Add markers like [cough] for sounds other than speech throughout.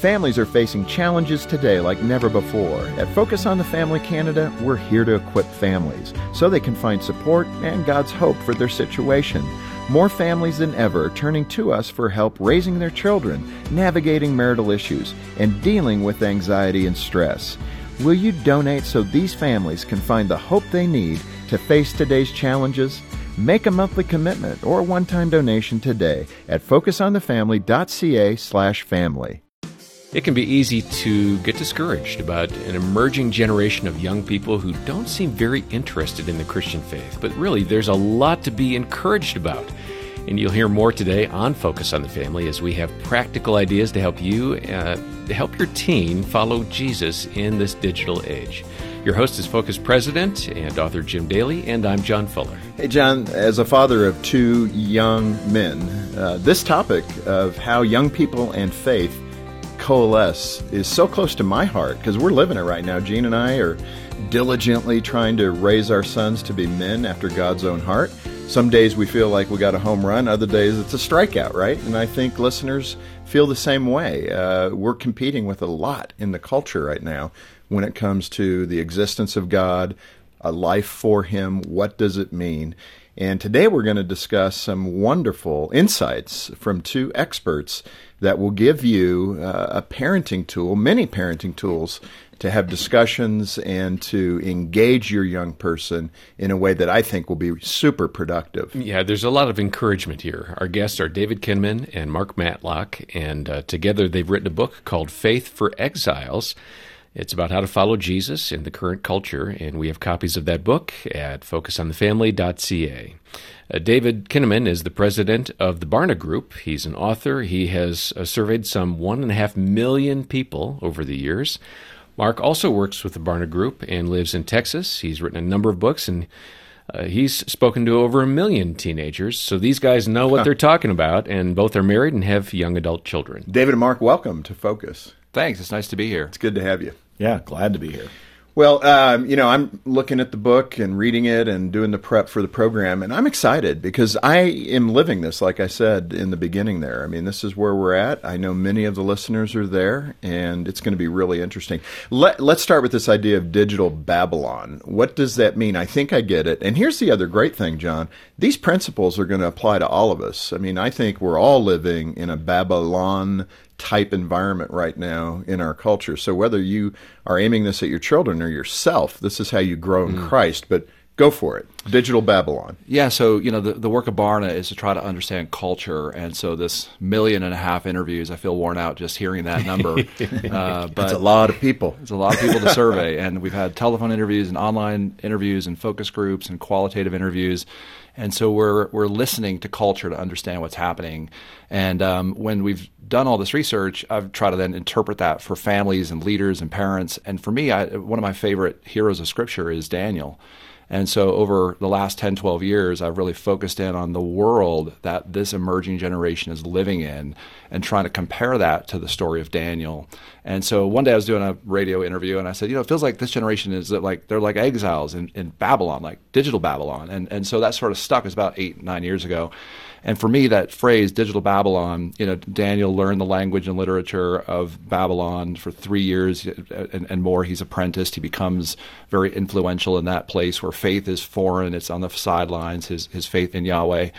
Families are facing challenges today like never before. At Focus on the Family Canada, we're here to equip families so they can find support and God's hope for their situation. More families than ever are turning to us for help raising their children, navigating marital issues, and dealing with anxiety and stress. Will you donate so these families can find the hope they need to face today's challenges? Make a monthly commitment or one-time donation today at focusonthefamily.ca/family. It can be easy to get discouraged about an emerging generation of young people who don't seem very interested in the Christian faith. But really, there's a lot to be encouraged about. And you'll hear more today on Focus on the Family as we have practical ideas to help you, uh, to help your teen follow Jesus in this digital age. Your host is Focus President and author Jim Daly, and I'm John Fuller. Hey, John, as a father of two young men, uh, this topic of how young people and faith coalesce is so close to my heart because we're living it right now. Jean and I are diligently trying to raise our sons to be men after God's own heart. Some days we feel like we got a home run, other days it's a strikeout, right? And I think listeners feel the same way. Uh, we're competing with a lot in the culture right now when it comes to the existence of God, a life for Him. What does it mean? And today we're going to discuss some wonderful insights from two experts that will give you uh, a parenting tool, many parenting tools, to have discussions and to engage your young person in a way that I think will be super productive. Yeah, there's a lot of encouragement here. Our guests are David Kinnaman and Mark Matlock, and uh, together they've written a book called Faith for Exiles. It's about how to follow Jesus in the current culture, and we have copies of that book at focusonthefamily.ca. Uh, David Kinnaman is the president of the Barna Group. He's an author. He has uh, surveyed some one and a half million people over the years. Mark also works with the Barna Group and lives in Texas. He's written a number of books and uh, he's spoken to over a million teenagers, so these guys know what they're talking about, and both are married and have young adult children. David and Mark, welcome to Focus. Thanks. It's nice to be here. It's good to have you. Yeah, glad to be here. Well, um, you know, I'm looking at the book and reading it and doing the prep for the program, and I'm excited because I am living this, like I said in the beginning there. I mean, this is where we're at. I know many of the listeners are there, and it's going to be really interesting. Let, let's start with this idea of digital Babylon. What does that mean? I think I get it. And here's the other great thing, John. These principles are going to apply to all of us. I mean, I think we're all living in a Babylon type environment right now in our culture. So whether you are aiming this at your children or yourself, this is how you grow in mm. Christ. But go for it. Digital Babylon. Yeah, so you know the, the work of Barna is to try to understand culture, and so this million and a half interviews, I feel worn out just hearing that number. [laughs] uh, but it's a lot of people. It's a lot of people to survey, [laughs] and we've had telephone interviews and online interviews and focus groups and qualitative interviews. And so we're we're listening to culture to understand what's happening. And um, when we've done all this research, I've tried to then interpret that for families and leaders and parents. And for me, I, one of my favorite heroes of Scripture is Daniel. And so over the last 10, 12 years, I've really focused in on the world that this emerging generation is living in and trying to compare that to the story of Daniel. And so one day I was doing a radio interview and I said, you know, it feels like this generation is like they're like exiles in, in Babylon, like digital Babylon. And and so that sort of stuck. It was about eight, nine years ago. And for me, that phrase, digital Babylon, you know, Daniel learned the language and literature of Babylon for three years uh, and, and, more. He's apprenticed. He becomes very influential in that place where faith is foreign. It's on the sidelines, his, his faith in Yahweh.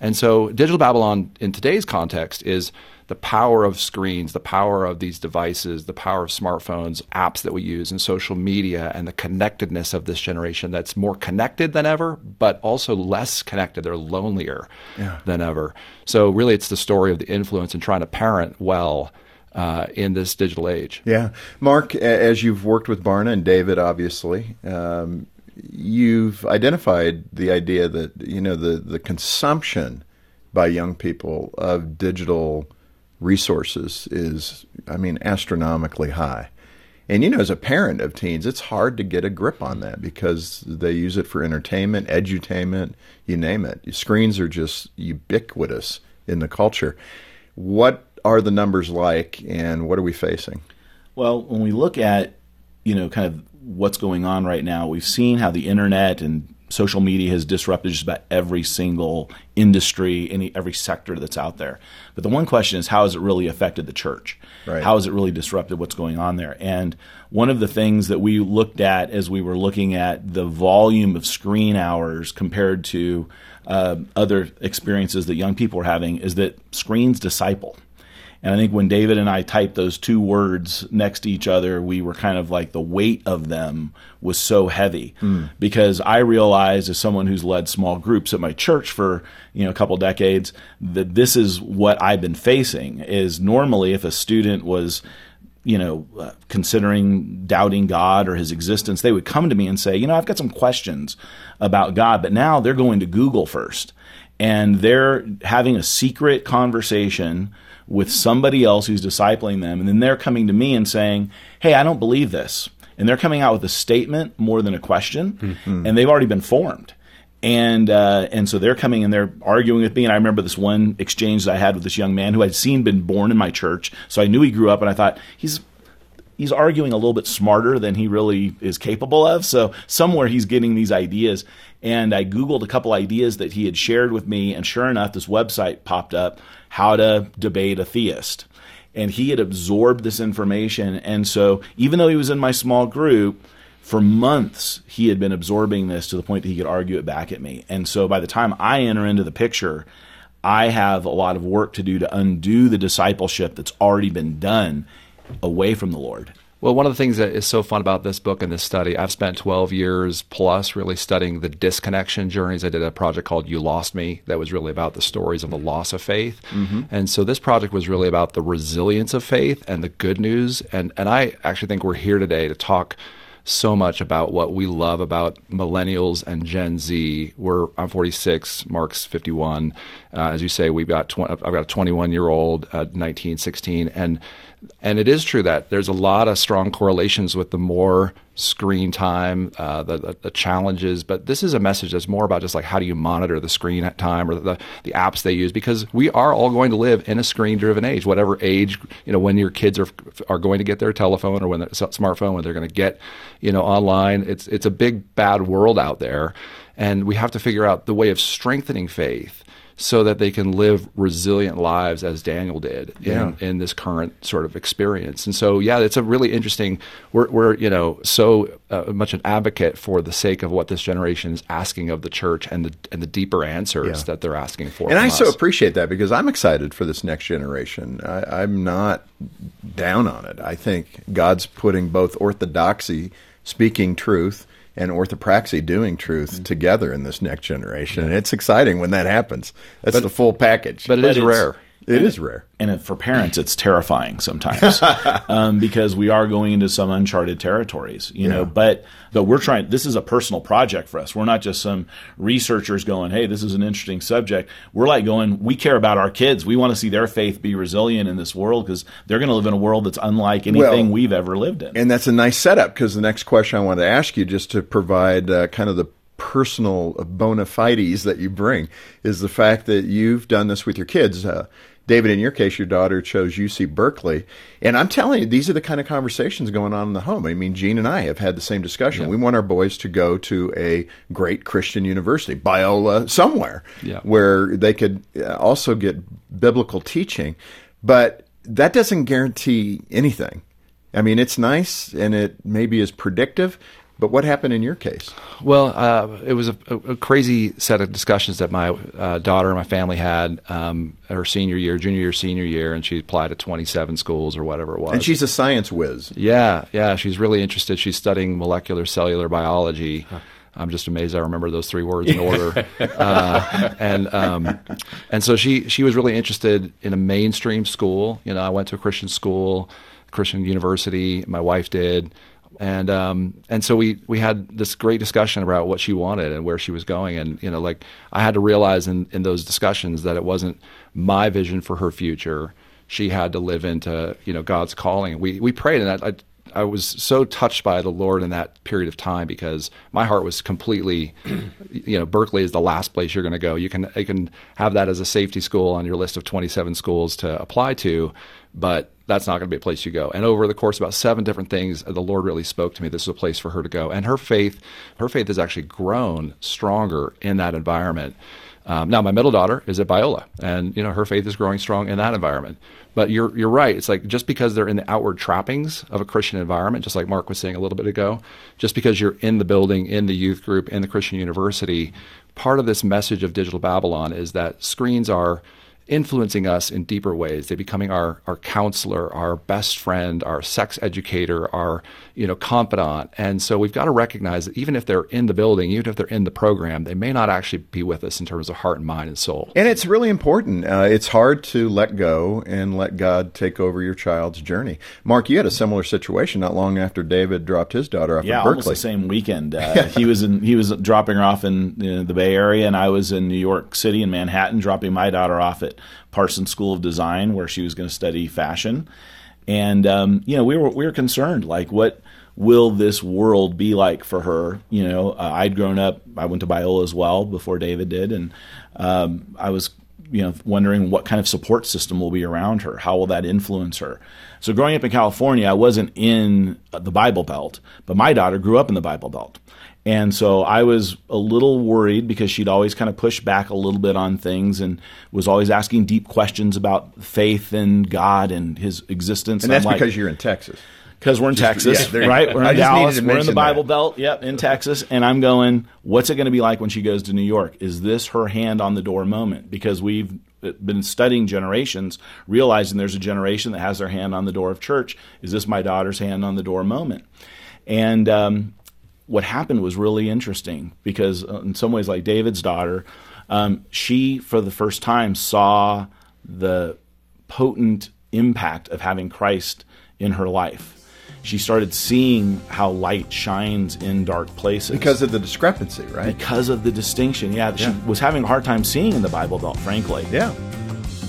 And so, digital Babylon in today's context is the power of screens, the power of these devices, the power of smartphones, apps that we use, and social media, and the connectedness of this generation that's more connected than ever, but also less connected. They're lonelier yeah. than ever. So, really, it's the story of the influence and trying to parent well. Uh, in this digital age. Yeah. Mark, as you've worked with Barna and David, obviously, um, you've identified the idea that, you know, the, the consumption by young people of digital resources is, I mean, astronomically high. And you know, as a parent of teens, it's hard to get a grip on that because they use it for entertainment, edutainment, you name it. Screens are just ubiquitous in the culture. What are the numbers like, and what are we facing? Well, when we look at you know kind of what's going on right now, we've seen how the internet and social media has disrupted just about every single industry, any every sector that's out there. But the one question is, how has it really affected the church? Right. How has it really disrupted what's going on there? And one of the things that we looked at as we were looking at the volume of screen hours compared to uh, other experiences that young people are having is that screens disciple. And I think when David and I typed those two words next to each other, we were kind of like the weight of them was so heavy. Because I realized as someone who's led small groups at my church for, you know, a couple decades that this is what I've been facing is normally if a student was you know, uh, considering doubting God or his existence, they would come to me and say, you know, I've got some questions about God, but now they're going to Google first. And they're having a secret conversation with somebody else who's discipling them. And then they're coming to me and saying, hey, I don't believe this. And they're coming out with a statement more than a question, and they've already been formed and uh, and so they're coming and they're arguing with me. And I remember this one exchange that I had with this young man who I'd seen been born in my church, so I knew he grew up, and I thought he's he's arguing a little bit smarter than he really is capable of. So somewhere he's getting these ideas. And I Googled a couple ideas that he had shared with me, and sure enough, this website popped up how to debate a theist. And he had absorbed this information. And so even though he was in my small group, for months he had been absorbing this to the point that he could argue it back at me. And so by the time I enter into the picture, I have a lot of work to do to undo the discipleship that's already been done away from the Lord. Well, one of the things that is so fun about this book and this study, I've spent 12 years plus really studying the disconnection journeys. I did a project called You Lost Me that was really about the stories of the loss of faith. And so this project was really about the resilience of faith and the good news. And, and I actually think we're here today to talk so much about what we love about millennials and Gen Z. We're I'm 46, Mark's 51. Uh, as you say, we've got tw- I've got a 21 year old, uh, 19, 16, and and it is true that there's a lot of strong correlations with the more screen time, uh, the, the, the challenges. But this is a message that's more about just like how do you monitor the screen time or the, the apps they use because we are all going to live in a screen driven age, whatever age, you know, when your kids are are going to get their telephone or when their smartphone, when they're going to get, you know, online. It's it's a big bad world out there, and we have to figure out the way of strengthening faith so that they can live resilient lives as Daniel did in, Yeah. in this current sort of experience. And so, yeah, it's a really interesting. We're, we're you know so uh, much an advocate for the sake of what this generation is asking of the church and the and the deeper answers Yeah. that they're asking for. And I so appreciate that because I'm excited for this next generation. I, I'm not down on it. I think God's putting both orthodoxy, speaking truth, and orthopraxy, doing truth, Mm-hmm. together in this next generation. And it's exciting when that happens. That's the full package. but it But is it's- rare. It is rare. And it- for parents, it's terrifying sometimes [laughs] um, because we are going into some uncharted territories, you know. But but we're trying. This is a personal project for us. We're not just some researchers going, "Hey, this is an interesting subject." We're like going, "We care about our kids. We want to see their faith be resilient in this world because they're going to live in a world that's unlike anything Well, we've ever lived in." And that's a nice setup because the next question I wanted to ask you, just to provide uh, kind of the personal bona fides that you bring, is the fact that you've done this with your kids. Uh, David, in your case, your daughter chose UC Berkeley. And I'm telling you, these are the kind of conversations going on in the home. I mean, Jean and I have had the same discussion. We want our boys to go to a great Christian university, Biola, somewhere, Yeah. where they could uh, also get biblical teaching. But that doesn't guarantee anything. I mean, it's nice and it maybe is predictive, but what happened in your case? Well, uh, it was a, a crazy set of discussions that my uh, daughter and my family had um, her senior year, junior year, senior year, and she applied to 27 schools or whatever it was. And she's a science whiz. Yeah, yeah, she's really interested. She's studying molecular cellular biology. I'm just amazed I remember those three words in order. [laughs] uh, and um, and so she she was really interested in a mainstream school. You know, I went to a Christian school, Christian university. My wife did. And um, and so we, we had this great discussion about what she wanted and where she was going, and you know, like I had to realize in, in those discussions that it wasn't my vision for her future she had to live into you know God's calling. We we prayed, and I, I I was so touched by the Lord in that period of time because my heart was completely, [clears throat] you know, Berkeley is the last place you're going to go. You can you can have that as a safety school on your list of 27 schools to apply to, but that's not going to be a place you go. And over the course of about seven different things, the Lord really spoke to me. This is a place for her to go, and her faith, her faith has actually grown stronger in that environment. Um, now, my middle daughter is at Biola, and you know her faith is growing strong in that environment. But you're you're right. It's like just because they're in the outward trappings of a Christian environment, just like Mark was saying a little bit ago, just because you're in the building, in the youth group, in the Christian university, part of this message of Digital Babylon is that screens are influencing us in deeper ways. They're becoming our, our counselor, our best friend, our sex educator, our you know confidant. And so we've got to recognize that even if they're in the building, even if they're in the program, they may not actually be with us in terms of heart and mind and soul. And it's really important. Uh, it's hard to let go and let God take over your child's journey. Mark, you had a similar situation not long after David dropped his daughter off yeah, at Berkeley. almost the same weekend. Uh, [laughs] he was in, he was dropping her off in you know, the Bay Area, and I was in New York City in Manhattan, dropping my daughter off at Parsons School of Design, where she was going to study fashion. And um, you know, we were we were concerned, like what will this world be like for her? You know, uh, I'd grown up. I went to Biola as well before David did, and um, I was you know wondering what kind of support system will be around her. How will that influence her? So growing up in California, I wasn't in the Bible Belt, but my daughter grew up in the Bible Belt. And so I was a little worried because she'd always kind of pushed back a little bit on things and was always asking deep questions about faith and God and his existence. And, and that's like, because you're in Texas. Because we're in Texas, yeah, right? We're in Dallas. We're in the Bible that. Belt. Yep, in Texas. And I'm going, what's it going to be like when she goes to New York? Is this her hand on the door moment? Because we've been studying generations, realizing there's a generation that has their hand on the door of church. Is this my daughter's hand on the door moment? And um, what happened was really interesting because, uh, in some ways, like David's daughter, um, she for the first time saw the potent impact of having Christ in her life. She started seeing how light shines in dark places Because of the discrepancy, right? because of the distinction. Yeah, she Yeah. was having a hard time seeing in the Bible Belt, frankly. Yeah.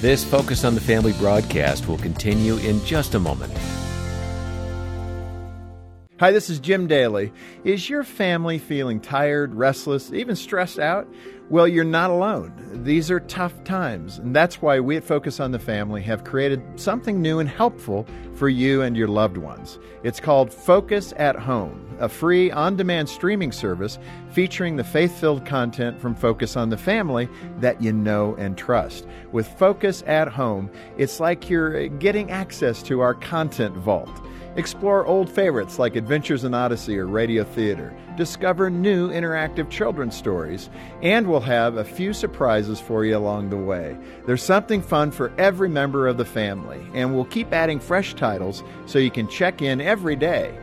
This Focus on the Family broadcast will continue in just a moment. Hi, this is Jim Daly. Is your family feeling tired, restless, even stressed out? Well, you're not alone. These are tough times, and that's why we at Focus on the Family have created something new and helpful for you and your loved ones. It's called Focus at Home, a free on demand streaming service featuring the faith filled content from Focus on the Family that you know and trust. With Focus at Home, it's like you're getting access to our content vault. Explore old favorites like Adventures in Odyssey or Radio Theater. Discover new interactive children's stories. And we'll have a few surprises for you along the way. There's something fun for every member of the family, and we'll keep adding fresh titles so you can check in every day.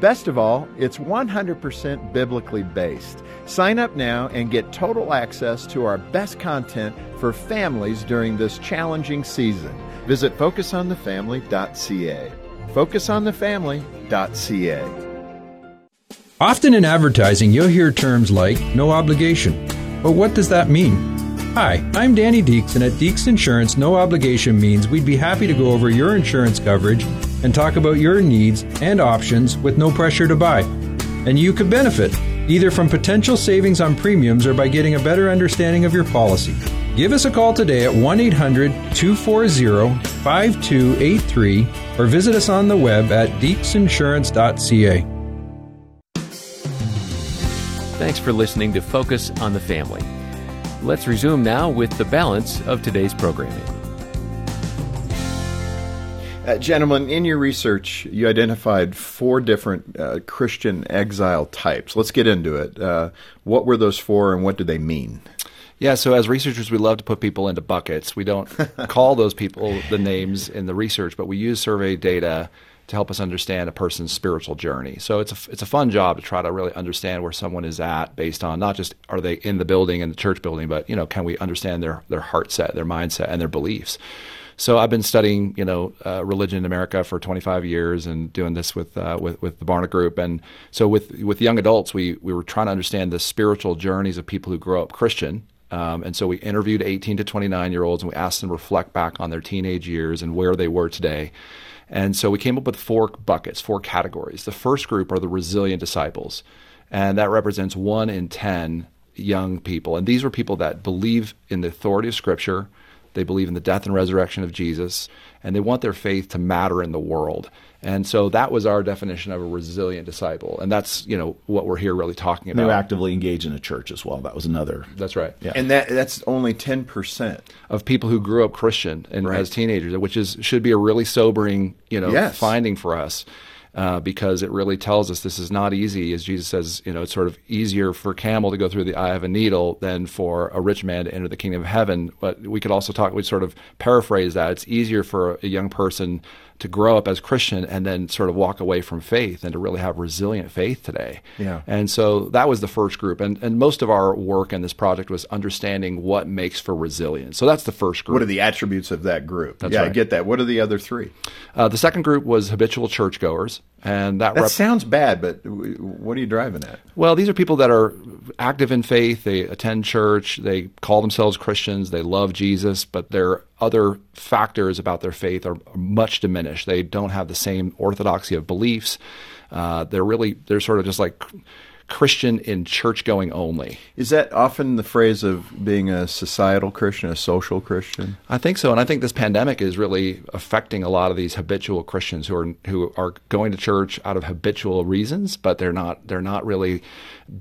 Best of all, it's 100% biblically based. Sign up now and get total access to our best content for families during this challenging season. Visit focusonthefamily.ca. Focusonthefamily.ca. Often in advertising, you'll hear terms like no obligation. But what does that mean? Hi, I'm Danny Deeks, and at Deeks Insurance, no obligation means we'd be happy to go over your insurance coverage and talk about your needs and options with no pressure to buy. And you could benefit, either from potential savings on premiums or by getting a better understanding of your policy. Give us a call today at 1 800 240 5283 or visit us on the web at deeksinsurance.ca. Thanks for listening to Focus on the Family. Let's resume now with the balance of today's programming. Uh, gentlemen, in your research, you identified four different uh, Christian exile types. Let's get into it. Uh, what were those four and what do they mean? Yeah, so as researchers, we love to put people into buckets. We don't [laughs] call those people the names in the research, but we use survey data to help us understand a person's spiritual journey. So it's a it's a fun job to try to really understand where someone is at based on not just are they in the building in the church building, but you know can we understand their their heart set, their mindset, and their beliefs. So I've been studying, you know, uh, religion in America for 25 years and doing this with uh, with with the Barna Group. And so with with young adults, we we were trying to understand the spiritual journeys of people who grow up Christian. Um, and so we interviewed 18 to 29 year olds and we asked them to reflect back on their teenage years and where they were today. And so we came up with four buckets, four categories. The first group are the resilient disciples, and that represents one in 10 young people. And these were people that believe in the authority of Scripture, they believe in the death and resurrection of Jesus, and they want their faith to matter in the world. And so that was our definition of a resilient disciple, and that's you know what we're here really talking They about. were actively engaged in a church as well. That was another. That's right. Yeah. And that that's only 10%. Of people who grew up Christian and Right. as teenagers, which is should be a really sobering you know Yes. finding for us. Uh, because it really tells us this is not easy, as Jesus says. You know, it's sort of easier for a camel to go through the eye of a needle than for a rich man to enter the kingdom of heaven. But we could also talk. We sort of paraphrase that. It's easier for a young person to grow up as Christian and then sort of walk away from faith and to really have resilient faith today. Yeah. And so that was the first group. And, and most of our work in this project was understanding what makes for resilience. So that's the first group. What are the attributes of that group? That's yeah, I get that. What are the other three? uh, the second group was habitual churchgoers. And that, That rep- sounds bad, but what are you driving at? Well, these are people that are active in faith. They attend church. They call themselves Christians. They love Jesus, but their other factors about their faith are much diminished. They don't have the same orthodoxy of beliefs. Uh, they're really they're sort of just like Christian in church going only. Is that often the phrase of being a societal Christian, a social Christian? I think so, and I think this pandemic is really affecting a lot of these habitual Christians who are who are going to church out of habitual reasons, but they're not they're not really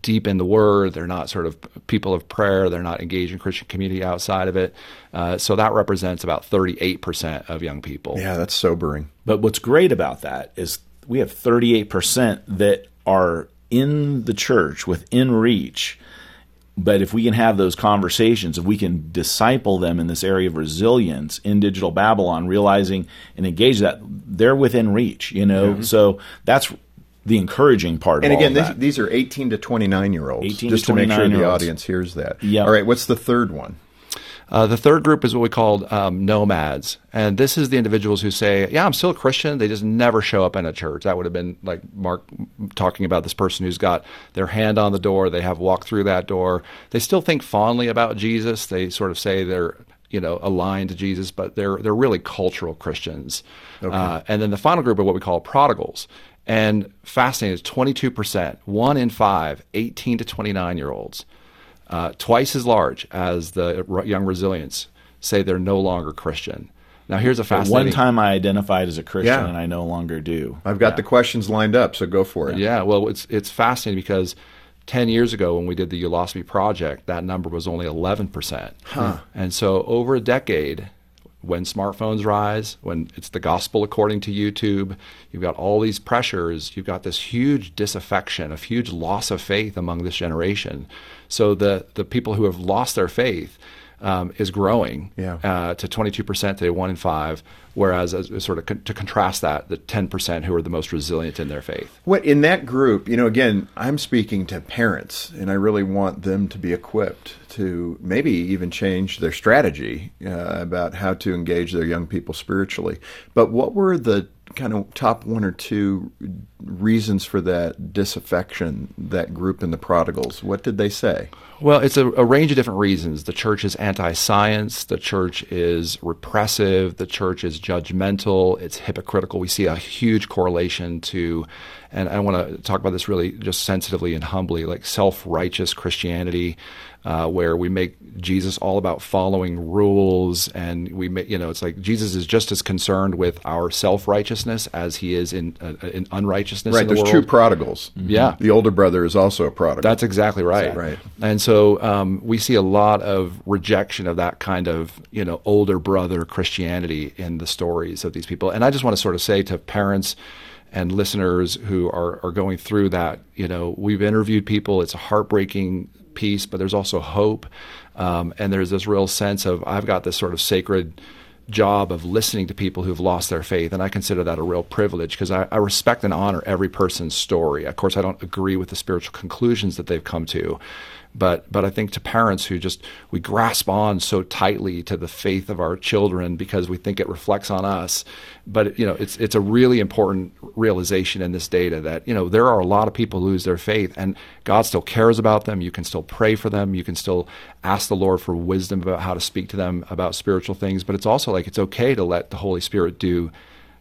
deep in the Word. They're not sort of people of prayer. They're not engaged in Christian community outside of it. Uh, so that represents about thirty eight percent of young people. Yeah, that's sobering. But what's great about that is we have 38% that are in the church within reach. But if we can have those conversations, if we can disciple them in this area of resilience in digital Babylon, realizing and engage that, they're within reach, you know? Mm-hmm. So that's the encouraging part And of again, this, these are 18 to 29 year olds. 18 to just to make sure the 29-year-olds. audience hears that. Yep. All right, what's the third one? Uh, the third group is what we called um, nomads. And this is the individuals who say, Yeah, I'm still a Christian. They just never show up in a church. That would have been like Mark talking about this person who's got their hand on the door. They have walked through that door. They still think fondly about Jesus. They sort of say they're you know aligned to Jesus, but they're they're really cultural Christians. Uh, and then the final group are what we call prodigals. And fascinating is 22%, one in five, 18 to 29 year olds uh, twice as large as the young resilients say they're no longer Christian. Now, here's a At fascinating. one time I identified as a Christian Yeah. and I no longer do. I've got the questions lined up, so go for it. Yeah, well, it's it's fascinating because ten years ago when we did the You Lost Me project, that number was only eleven percent. Huh. And so over a decade, when smartphones rise, when it's the gospel according to YouTube, you've got all these pressures. You've got this huge disaffection, a huge loss of faith among this generation. So the the people who have lost their faith. Um, is growing Yeah. uh, to 22% today, one in five. Whereas, as, as sort of con- to contrast that, the 10% who are the most resilient in their faith. What in that group, you know, again, I'm speaking to parents, and I really want them to be equipped to maybe even change their strategy uh, about how to engage their young people spiritually. But what were the kind of top one or two reasons for that disaffection, that group in the prodigals? What did they say? Well, it's a, a range of different reasons. The church is anti science, the church is repressive, the church is judgmental, it's hypocritical. We see a huge correlation to, and I want to talk about this really just sensitively and humbly, like self righteous Christianity. Uh, where we make Jesus all about following rules, and we make you know it's like Jesus is just as concerned with our self righteousness as he is in uh, in unrighteousness. Right, in the there's world. two prodigals. Yeah. The older brother is also a prodigal. That's exactly right. Right. And so um, we see a lot of rejection of that kind of you know older brother Christianity in the stories of these people. And I just want to sort of say to parents and listeners who are, are going through that, you know, we've interviewed people. It's a heartbreaking piece, but there's also hope. Um, and there's this real sense of I've got this sort of sacred job of listening to people who've lost their faith. And I consider that a real privilege because I, I respect and honor every person's story. Of course, I don't agree with the spiritual conclusions that they've come to. But, but I think to parents who just we grasp on so tightly to the faith of our children because we think it reflects on us, but you know it's it's a really important realization in this data that you know there are a lot of people who lose their faith and God still cares about them. You can still pray for them. You can still ask the Lord for wisdom about how to speak to them about spiritual things. But it's also like it's okay to let the Holy Spirit do,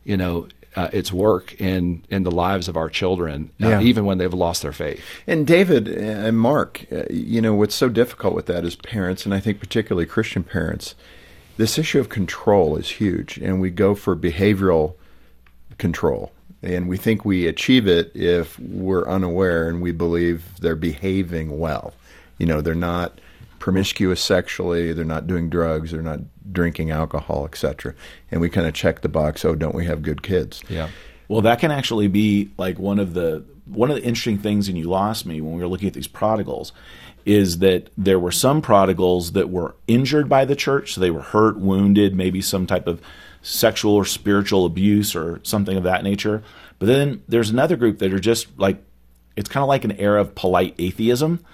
you know, uh, its work in in the lives of our children, uh, Yeah. even when they've lost their faith. And David and Mark, uh, you know, what's so difficult with that is parents, and I think particularly Christian parents, this issue of control is huge. And we go for behavioral control. And we think we achieve it if we're unaware and we believe they're behaving well. You know, they're not promiscuous sexually, they're not doing drugs, they're not drinking alcohol, etc. And we kind of check the box, oh, don't we have good kids? Yeah. Well, that can actually be like one of the one of the interesting things and You Lost Me when we were looking at these prodigals is that there were some prodigals that were injured by the church, so they were hurt, wounded, maybe some type of sexual or spiritual abuse or something of that nature. But then there's another group that are just like it's kind of like an era of polite atheism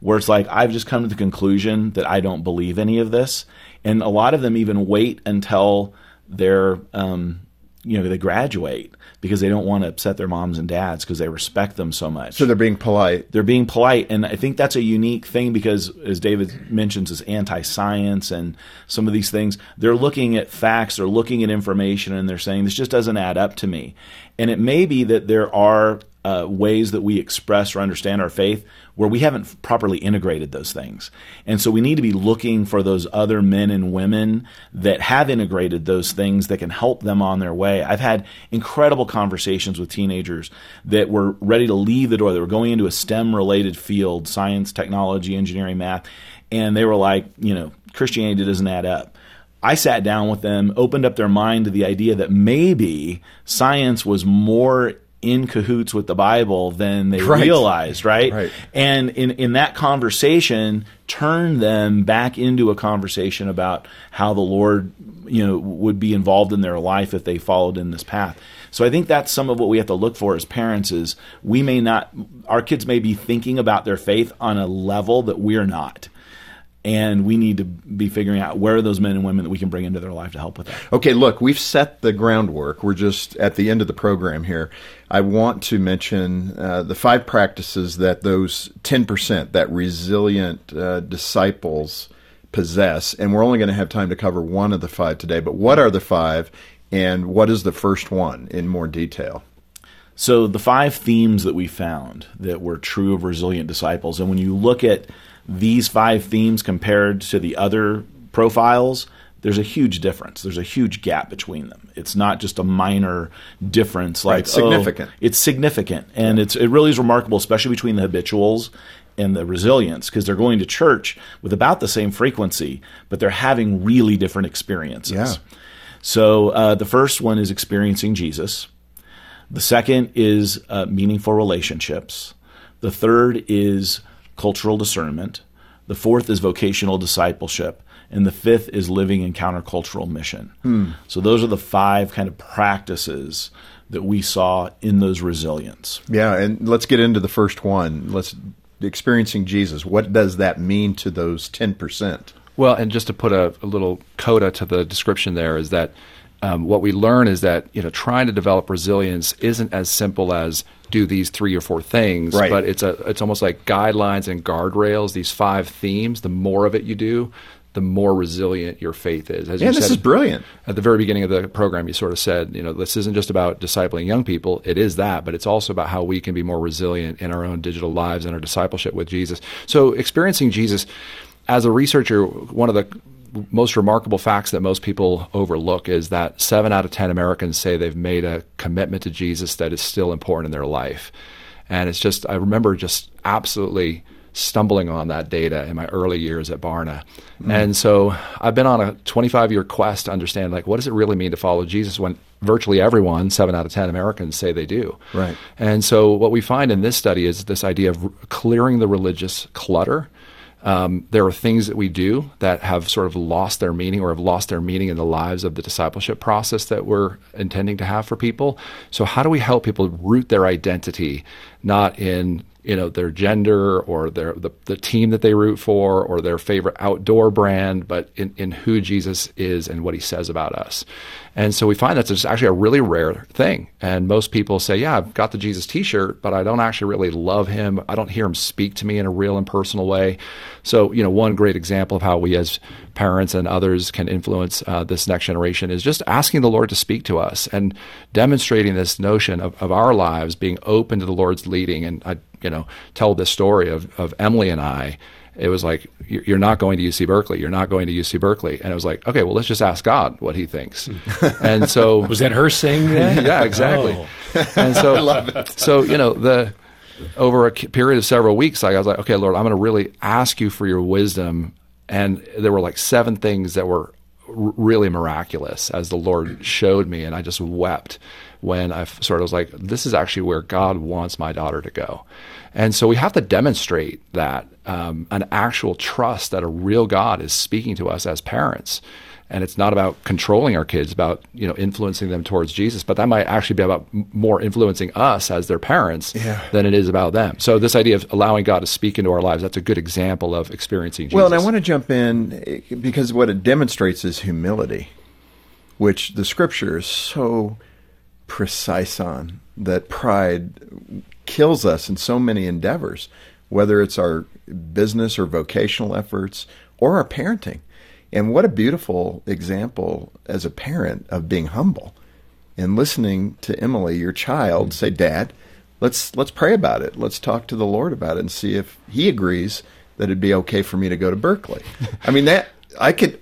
where it's like I've just come to the conclusion that I don't believe any of this, and a lot of them even wait until they're um, you know they graduate because they don't want to upset their moms and dads because they respect them so much. So they're being polite. they're being polite, and I think that's a unique thing because, as David mentions, is anti-science and some of these things. They're looking at facts, they're looking at information, and they're saying this just doesn't add up to me. And it may be that there are uh, ways that we express or understand our faith where we haven't properly integrated those things. And so we need to be looking for those other men and women that have integrated those things that can help them on their way. I've had incredible conversations with teenagers that were ready to leave the door. They were going into a STEM related field, science, technology, engineering, math, and they were like, you know, Christianity doesn't add up. I sat down with them, opened up their mind to the idea that maybe science was more in cahoots with the Bible than they Right. realized, right? Right. And in, in that conversation, turn them back into a conversation about how the Lord, you know, would be involved in their life if they followed in this path. So I think that's some of what we have to look for as parents is we may not our kids may be thinking about their faith on a level that we're not. And we need to be figuring out where are those men and women that we can bring into their life to help with that. Okay, look, we've set the groundwork. We're just at the end of the program here. I want to mention uh, the five practices that those 10%, that resilient uh, disciples possess. And we're only going to have time to cover one of the five today. But what are the five, and what is the first one in more detail? So the five themes that we found that were true of resilient disciples, and when you look at these five themes compared to the other profiles, there's a huge difference. There's a huge gap between them. It's not just a minor difference. Like Right, significant. oh, it's significant, and it's it really is remarkable, especially between the habituals and the resilience, because they're going to church with about the same frequency, but they're having really different experiences. Yeah. So uh, the first one is experiencing Jesus. The second is uh, meaningful relationships. The third is cultural discernment. The fourth is vocational discipleship. And the fifth is living in countercultural mission. Hmm. So those are the five kind of practices that we saw in those resilience. Yeah, and let's get into the first one. Let's experiencing Jesus. What does that mean to those 10%? Well, and just to put a, a little coda to the description there is that um, what we learn is that you know trying to develop resilience isn't as simple as do these three or four things, Right. but it's a it's almost like guidelines and guardrails. These five themes. The more of it you do, the more resilient your faith is. As Yeah, you this said is brilliant. At the very beginning of the program, you sort of said, you know, this isn't just about discipling young people. It is that, but it's also about how we can be more resilient in our own digital lives and our discipleship with Jesus. So, experiencing Jesus as a researcher, one of the most remarkable facts that most people overlook is that seven out of 10 Americans say they've made a commitment to Jesus that is still important in their life. And it's just, I remember just absolutely stumbling on that data in my early years at Barna. Hmm. And so I've been on a 25 year quest to understand, like, what does it really mean to follow Jesus when virtually everyone, seven out of 10 Americans, say they do. Right. And so what we find in this study is this idea of clearing the religious clutter. Um, there are things that we do that have sort of lost their meaning or have lost their meaning in the lives of the discipleship process that we're intending to have for people. So, how do we help people root their identity not in you know their gender or their the, the team that they root for or their favorite outdoor brand, but in, in who Jesus is and what he says about us. And so we find that's actually a really rare thing. And most people say, Yeah, I've got the Jesus t shirt, but I don't actually really love him. I don't hear him speak to me in a real and personal way. So, you know, one great example of how we as parents and others can influence uh, this next generation is just asking the Lord to speak to us and demonstrating this notion of, of our lives being open to the Lord's leading. And I, you know, tell this story of, of Emily and I it was like you're not going to UC Berkeley. You're not going to UC Berkeley. And it was like, okay, well, let's just ask God what He thinks. [laughs] and so was that her saying that? [laughs] yeah, exactly. Oh. And so, [laughs] so you know, the over a period of several weeks, like I was like, okay, Lord, I'm going to really ask you for your wisdom. And there were like seven things that were r- really miraculous as the Lord showed me, and I just wept when I sort of was like, this is actually where God wants my daughter to go. And so we have to demonstrate that um, an actual trust that a real God is speaking to us as parents. And it's not about controlling our kids, about you know influencing them towards Jesus, but that might actually be about more influencing us as their parents yeah. than it is about them. So this idea of allowing God to speak into our lives, that's a good example of experiencing Jesus. Well, and I want to jump in eh, because what it demonstrates is humility, which the scripture is so precise on that pride kills us in so many endeavors, whether it's our business or vocational efforts or our parenting. And what a beautiful example as a parent of being humble and listening to Emily, your child, say, "Dad, let's let's pray about it. Let's talk to the Lord about it and see if He agrees that it'd be okay for me to go to Berkeley." I mean, that I could.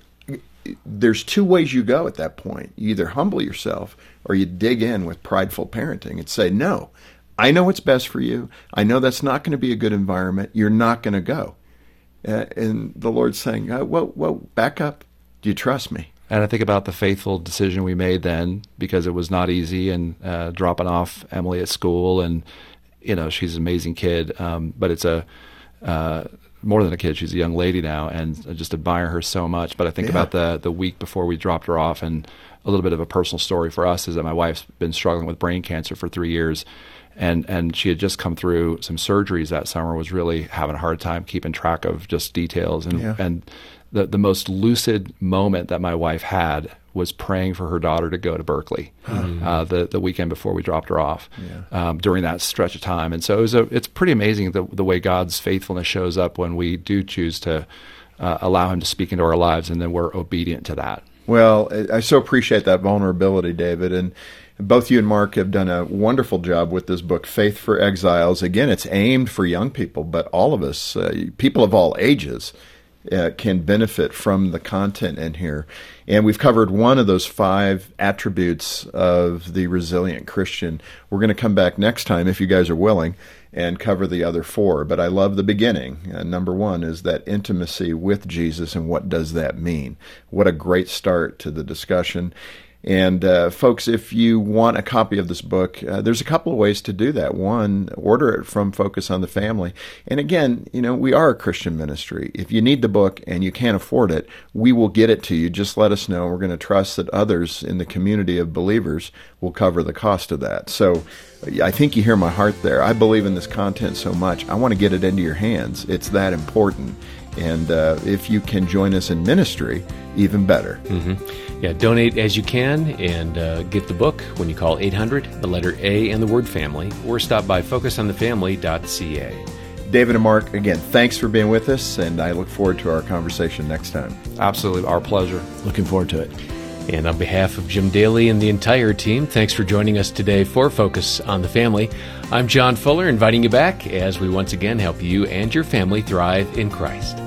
There's two ways you go at that point. You either humble yourself or you dig in with prideful parenting and say, "No, I know what's best for you. I know that's not going to be a good environment. You're not going to go. Uh, and the Lord's saying, uh, whoa, whoa, back up. Do you trust me? And I think about the faithful decision we made then because it was not easy and uh, dropping off Emily at school. And, you know, she's an amazing kid. Um, but it's a, uh, more than a kid, she's a young lady now. And I just admire her so much. But I think yeah. about the, the week before we dropped her off and a little bit of a personal story for us is that my wife's been struggling with brain cancer for three years and and she had just come through some surgeries that summer was really having a hard time keeping track of just details and yeah. and the the most lucid moment that my wife had was praying for her daughter to go to Berkeley mm-hmm. uh, the the weekend before we dropped her off yeah. um, during that stretch of time and so it was a, it's pretty amazing the the way God's faithfulness shows up when we do choose to uh, allow Him to speak into our lives and then we're obedient to that. Well, I so appreciate that vulnerability, David, and both you and Mark have done a wonderful job with this book, Faith for Exiles. Again, it's aimed for young people, but all of us, uh, people of all ages, uh, can benefit from the content in here. And we've covered one of those five attributes of the resilient Christian. We're going to come back next time, if you guys are willing, and cover the other four. But I love the beginning. Uh, number one is that intimacy with Jesus, and what does that mean? What a great start to the discussion. And uh, folks, if you want a copy of this book, uh, there's a couple of ways to do that. One, order it from Focus on the Family. And again, you know, we are a Christian ministry. If you need the book and you can't afford it, we will get it to you. Just let us know. We're going to trust that others in the community of believers will cover the cost of that. So I think you hear my heart there. I believe in this content so much. I want to get it into your hands. It's that important. And uh, if you can join us in ministry, even better. Mm-hmm. Yeah, donate as you can and uh, get the book when you call 800, the letter A, and the word family, or stop by focusonthefamily.ca. David and Mark, again, thanks for being with us, and I look forward to our conversation next time. Absolutely, our pleasure. Looking forward to it. And on behalf of Jim Daly and the entire team, thanks for joining us today for Focus on the Family. I'm John Fuller, inviting you back as we once again help you and your family thrive in Christ.